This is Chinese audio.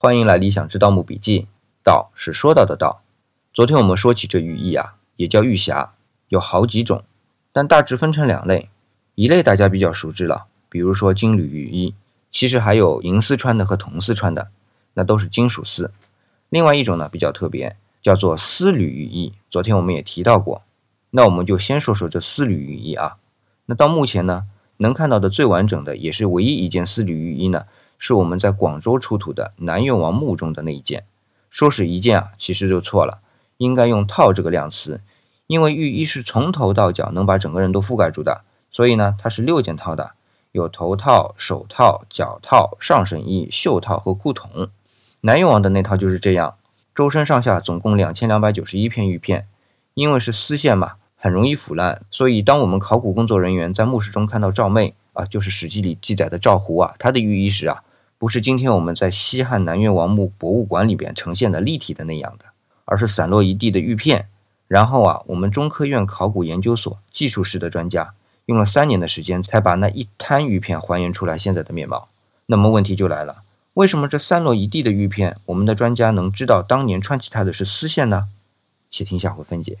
欢迎来理想之盗墓笔记。盗是说到的盗。昨天我们说起这玉衣啊，也叫玉匣，有好几种，但大致分成两类。一类大家比较熟知了，比如说金缕玉衣，其实还有银丝穿的和铜丝穿的，那都是金属丝。另外一种呢比较特别，叫做丝缕玉衣。昨天我们也提到过。那我们就先说说这丝缕玉衣啊。那到目前呢，能看到的最完整的，也是唯一一件丝缕玉衣呢。是我们在广州出土的南越王墓中的那一件，说是一件啊，其实就错了，应该用套这个量词，因为玉衣是从头到脚能把整个人都覆盖住的，所以呢，它是六件套的，有头套、手套、脚套、上身衣、袖套和裤筒。南越王的那套就是这样，周身上下总共两千两百九十一片玉片，因为是丝线嘛，很容易腐烂，所以当我们考古工作人员在墓室中看到赵妹啊，就是《史记》里记载的赵胡啊，她的玉衣时啊。不是今天我们在西汉南越王墓博物馆里边呈现的立体的那样的，而是散落一地的玉片。然后啊，我们中科院考古研究所技术室的专家用了三年的时间，才把那一滩玉片还原出来现在的面貌。那么问题就来了，为什么这散落一地的玉片，我们的专家能知道当年穿起它的是丝线呢？且听下回分解。